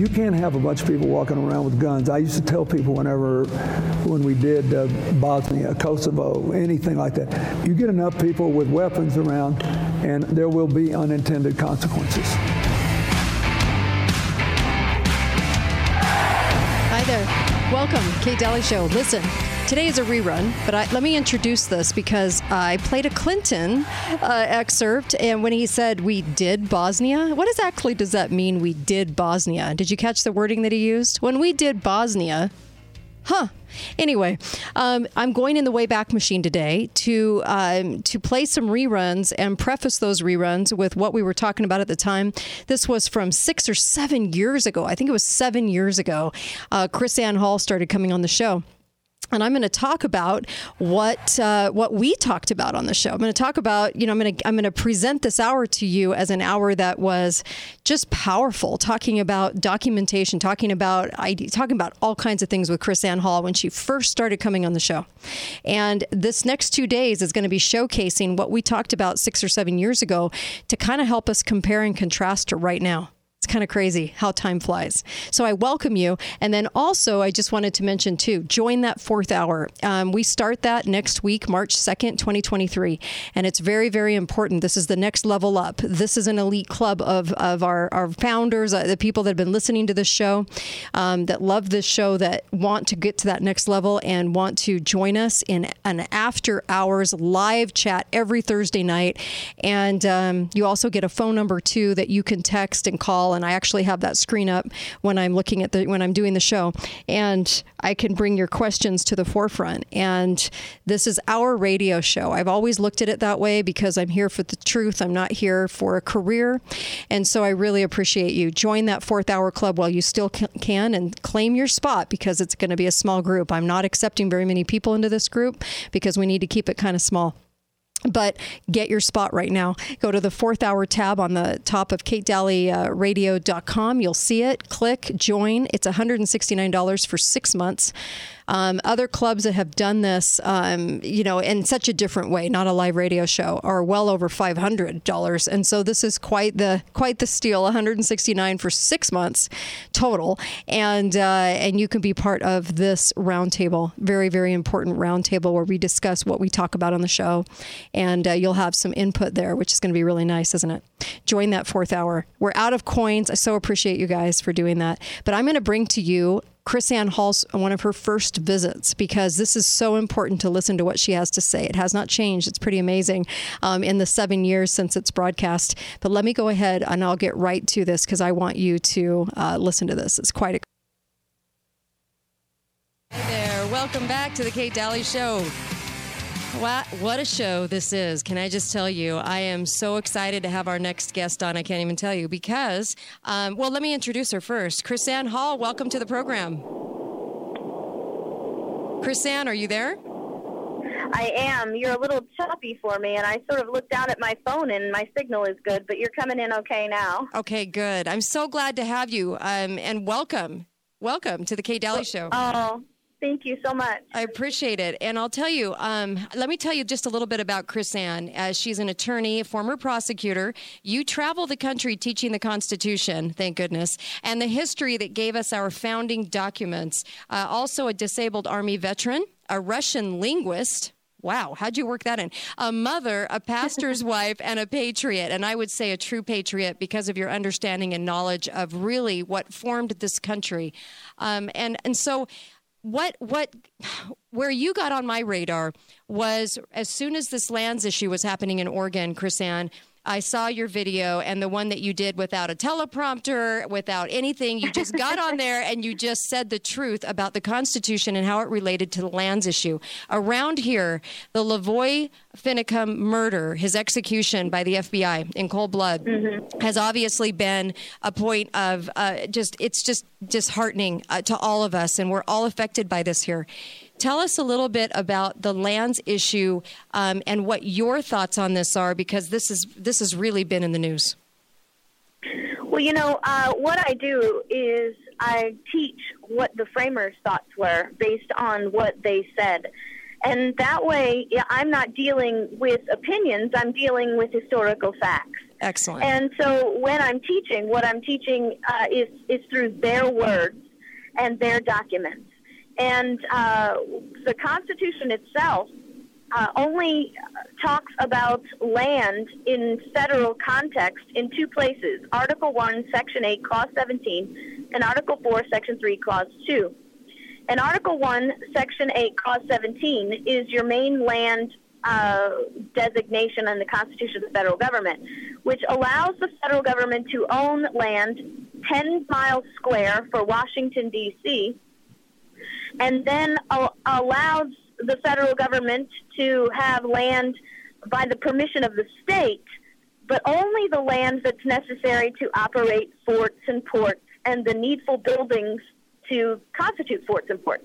you can't have a bunch of people walking around with guns. I used to tell people whenever, when we did uh, Bosnia, Kosovo, anything like that, you get enough people with weapons around, and there will be unintended consequences. Hi there. Welcome, Kate Dalley Show. Listen, today is a rerun, but I, let me introduce this because I played a Clinton uh, excerpt, and when he said we did Bosnia, what exactly does that mean? We did Bosnia. Did you catch the wording that he used? When we did Bosnia, huh? Anyway, um, I'm going in the Wayback Machine today to um, to play some reruns and preface those reruns with what we were talking about at the time. This was from six or seven years ago. I think it was seven years ago. Uh, KrisAnne Hall started coming on the show and I'm going to talk about what uh, what we talked about on the show. I'm going to talk about, you know, I'm going to I'm going to present this hour to you as an hour that was just powerful, talking about documentation, talking about ID, talking about all kinds of things with KrisAnne Hall when she first started coming on the show. And this next two days is going to be showcasing what we talked about six or seven years ago to kind of help us compare and contrast to right now. It's kind of crazy how time flies. So I welcome you. And then also, I just wanted to mention too join that fourth hour. Um, we start that next week, March 2nd, 2023. And it's very, very important. This is the next level up. This is an elite club of, of our, our founders, uh, the people that have been listening to this show, um, that love this show, that want to get to that next level and want to join us in an after hours live chat every Thursday night. And um, you also get a phone number too that you can text and call and I actually have that screen up when I'm looking at the when I'm doing the show, and I can bring your questions to the forefront. And this is our radio show. I've always looked at it that way because I'm here for the truth. I'm not here for a career, and so I really appreciate you. Join that fourth hour club while you still can and claim your spot because it's going to be a small group. I'm not accepting very many people into this group because we need to keep it kind of small but get your spot right now. Go to the fourth hour tab on the top of katedalleyradio.com. You'll see it. Click join. It's $169 for six months. Um, other clubs that have done this, um, you know, in such a different way, not a live radio show, are well over five hundred dollars. And so this is quite the quite the steal, one hundred and sixty nine for six months total, and uh, and you can be part of this roundtable, very very important roundtable where we discuss what we talk about on the show, and uh, you'll have some input there, which is going to be really nice, isn't it? Join that fourth hour. We're out of coins. I so appreciate you guys for doing that. But I'm going to bring to you KrisAnne Hall's one of her first visits because this is so important to listen to what she has to say. It has not changed. It's pretty amazing um, in the seven years since its broadcast. But let me go ahead and I'll get right to this because I want you to uh, listen to this. It's quite a. There. Welcome back to the Kate Dalley Show. What, what a show this is. Can I just tell you, I am so excited to have our next guest on. I can't even tell you because, um, well, let me introduce her first. KrisAnne Hall, welcome to the program. KrisAnne, are you there? I am. You're a little choppy for me, and I sort of looked down at my phone, and my signal is good, but you're coming in okay now. Okay, good. I'm so glad to have you, um, and welcome. Welcome to the Kate Dalley Show. Oh, Thank you so much. I appreciate it. And I'll tell you, um, let me tell you just a little bit about KrisAnne. As she's an attorney, former prosecutor. You travel the country teaching the Constitution, thank goodness, and the history that gave us our founding documents. Uh, also, a disabled Army veteran, a Russian linguist. Wow, how'd you work that in? A mother, a pastor's wife, and a patriot. And I would say a true patriot because of your understanding and knowledge of really what formed this country. Um, and, and so what what where you got on my radar was as soon as this lands issue was happening in Oregon, KrisAnne, I saw your video and the one that you did without a teleprompter, without anything. You just got on there and you just said the truth about the Constitution and how it related to the lands issue. Around here, the Lavoy Finicum murder, his execution by the FBI in cold blood, mm-hmm. has obviously been a point of uh, just, it's just disheartening uh, to all of us, and we're all affected by this here. Tell us a little bit about the lands issue um, and what your thoughts on this are, because this is this has really been in the news. Well, you know, uh, what I do is I teach what the framers' thoughts were based on what they said. And that way, I'm not dealing with opinions, I'm dealing with historical facts. Excellent. And so when I'm teaching, what I'm teaching uh, is is through their words and their documents. And uh, the Constitution itself uh, only talks about land in federal context in two places Article 1, Section 8, Clause 17, and Article 4, Section 3, Clause 2. And Article 1, Section 8, Clause 17 is your main land uh, designation in the Constitution of the federal government, which allows the federal government to own land 10 miles square for Washington, D.C., and then allows the federal government to have land by the permission of the state, but only the land that's necessary to operate forts and ports and the needful buildings to constitute forts and ports.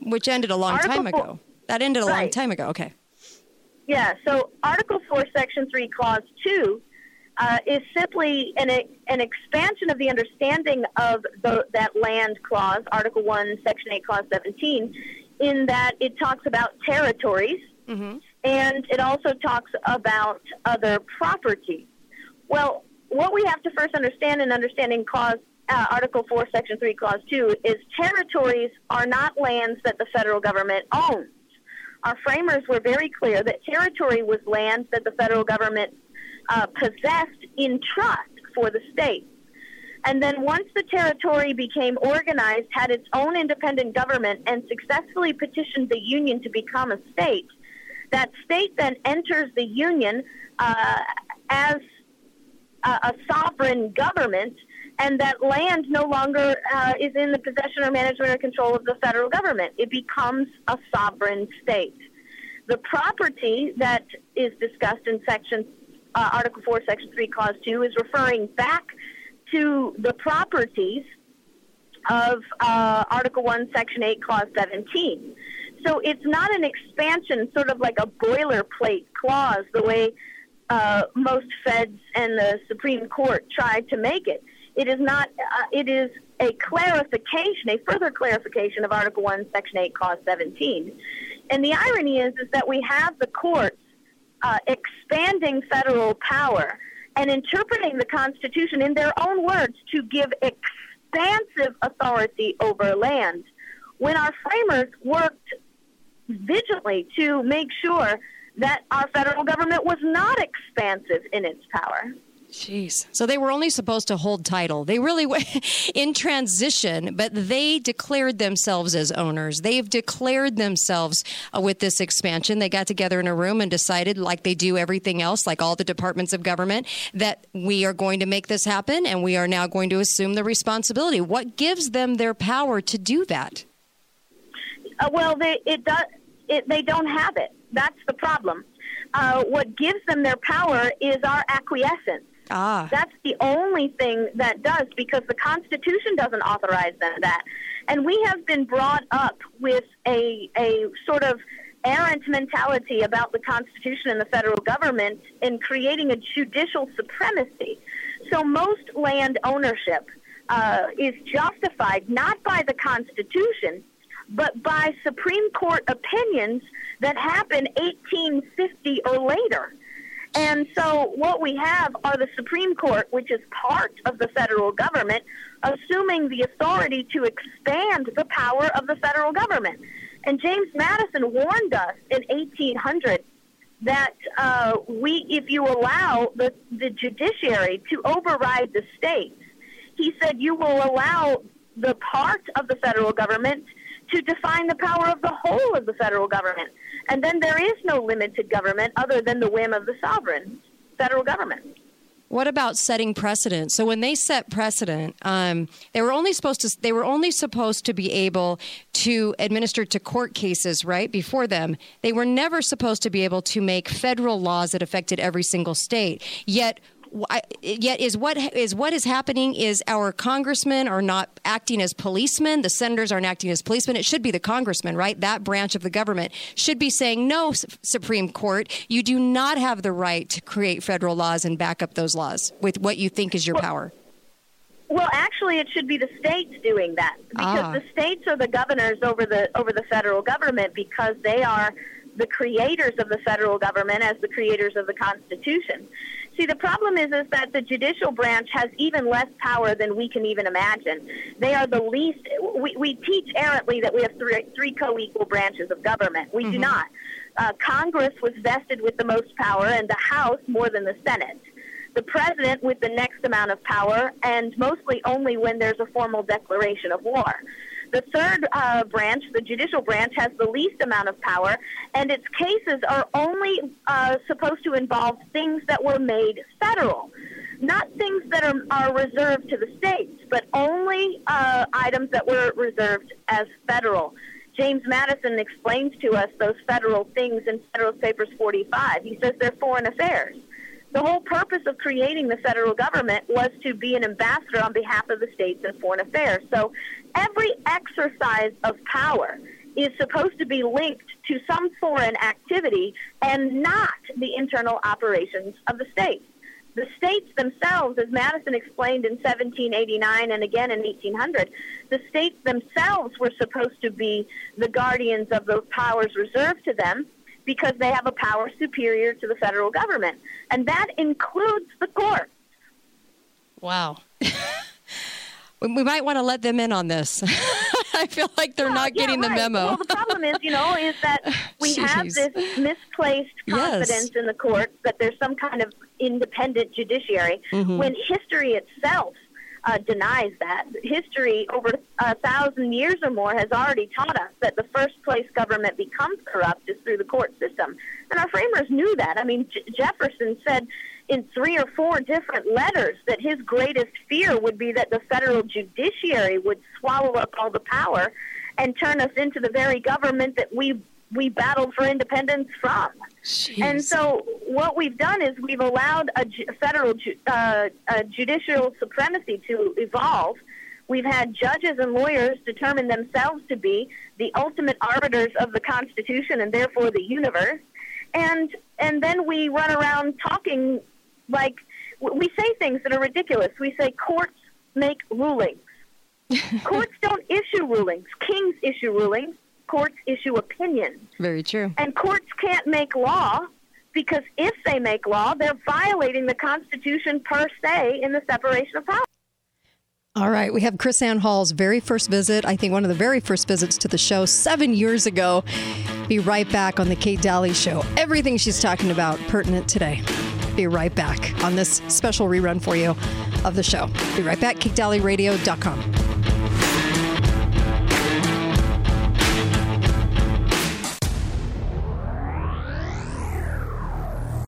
Which ended a long Article time ago. Four, that ended a right. long time ago. Okay. Yeah, so Article 4, Section 3, Clause 2 uh, is simply an, an expansion of the understanding of the, that land clause, Article 1, Section 8, Clause 17, in that it talks about territories mm-hmm. and it also talks about other property. Well, what we have to first understand in understanding clause uh, Article 4, Section 3, Clause 2 is territories are not lands that the federal government owns. Our framers were very clear that territory was land that the federal government uh, possessed in trust for the state. And then once the territory became organized, had its own independent government, and successfully petitioned the union to become a state, that state then enters the union uh, as a, sovereign government, and that land no longer uh, is in the possession or management or control of the federal government. It becomes a sovereign state. The property that is discussed in Section uh, Article 4, Section 3, Clause 2 is referring back to the properties of uh, Article 1, Section 8, Clause 17. So it's not an expansion, sort of like a boilerplate clause, the way uh, most feds and the Supreme Court tried to make it. It is not. Uh, it is a clarification, a further clarification of Article 1, Section 8, Clause 17. And the irony is, is that we have the courts uh, expanding federal power and interpreting the Constitution in their own words to give expansive authority over land. When our framers worked vigilantly to make sure that our federal government was not expansive in its power. Jeez. So they were only supposed to hold title. They really were in transition, but they declared themselves as owners. They've declared themselves uh, with this expansion. They got together in a room and decided, like they do everything else, like all the departments of government, that we are going to make this happen and we are now going to assume the responsibility. What gives them their power to do that? Uh, well, they, it does, it, they don't have it. That's the problem. Uh, what gives them their power is our acquiescence. Ah. That's the only thing that does because the Constitution doesn't authorize them that. And we have been brought up with a, a sort of errant mentality about the Constitution and the federal government in creating a judicial supremacy. So most land ownership uh, is justified not by the Constitution, but by Supreme Court opinions that happen 1850 or later. And so what we have are the Supreme Court, which is part of the federal government, assuming the authority to expand the power of the federal government. And James Madison warned us in 1800 that uh, we, if you allow the, the judiciary to override the states, he said you will allow the part of the federal government to define the power of the whole of the federal government. And then there is no limited government other than the whim of the sovereign federal government. What about setting precedent? So when they set precedent, um, they were only supposed to they were only supposed to be able to administer to court cases right before them. They were never supposed to be able to make federal laws that affected every single state. Yet yet is what is what is happening is our congressmen are not acting as policemen the senators aren't acting as policemen it should be the congressmen right that branch of the government should be saying no supreme court you do not have the right to create federal laws and back up those laws with what you think is your power well, actually, it should be the states doing that because ah. the states are the governors over the over the federal government because they are the creators of the federal government as the creators of the Constitution. See, the problem is, is that the judicial branch has even less power than we can even imagine. They are the least. We, we teach errantly that we have three, three co-equal branches of government. We mm-hmm. do not. Uh, Congress was vested with the most power, and the House more than the Senate. The president with the next amount of power, and mostly only when there's a formal declaration of war. The third uh, branch, the judicial branch, has the least amount of power, and its cases are only uh, supposed to involve things that were made federal. Not things that are, are reserved to the states, but only uh, items that were reserved as federal. James Madison explains to us those federal things in Federalist Papers 45. He says they're foreign affairs. The whole purpose of creating the federal government was to be an ambassador on behalf of the states in foreign affairs. So every exercise of power is supposed to be linked to some foreign activity and not the internal operations of the states. The states themselves, as Madison explained in 1789 and again in 1800, the states themselves were supposed to be the guardians of those powers reserved to them because they have a power superior to the federal government. And that includes the courts. Wow. we might want to let them in on this. I feel like they're well, not getting yeah, right. the memo. Well, the problem is, you know, is that we Jeez. have this misplaced confidence yes. in the courts that there's some kind of independent judiciary mm-hmm. when history itself uh, denies that. History over a thousand years or more has already taught us that the first place government becomes corrupt is through the court system. And our framers knew that. I mean, J- Jefferson said in three or four different letters that his greatest fear would be that the federal judiciary would swallow up all the power and turn us into the very government that we we battled for independence from. Jeez. And so what we've done is we've allowed a federal uh, a judicial supremacy to evolve. We've had judges and lawyers determine themselves to be the ultimate arbiters of the Constitution and therefore the universe. And and then we run around talking like we say things that are ridiculous. We say courts make rulings. courts don't issue rulings. Kings issue rulings courts issue opinions. Very true. And courts can't make law because if they make law, they're violating the Constitution per se in the separation of powers. All right, we have KrisAnne Hall's very first visit, I think one of the very first visits to the show seven years ago. Be right back on the Kate Dalley Show. Everything she's talking about pertinent today. Be right back on this special rerun for you of the show. Be right back, KateDalleyRadio.com.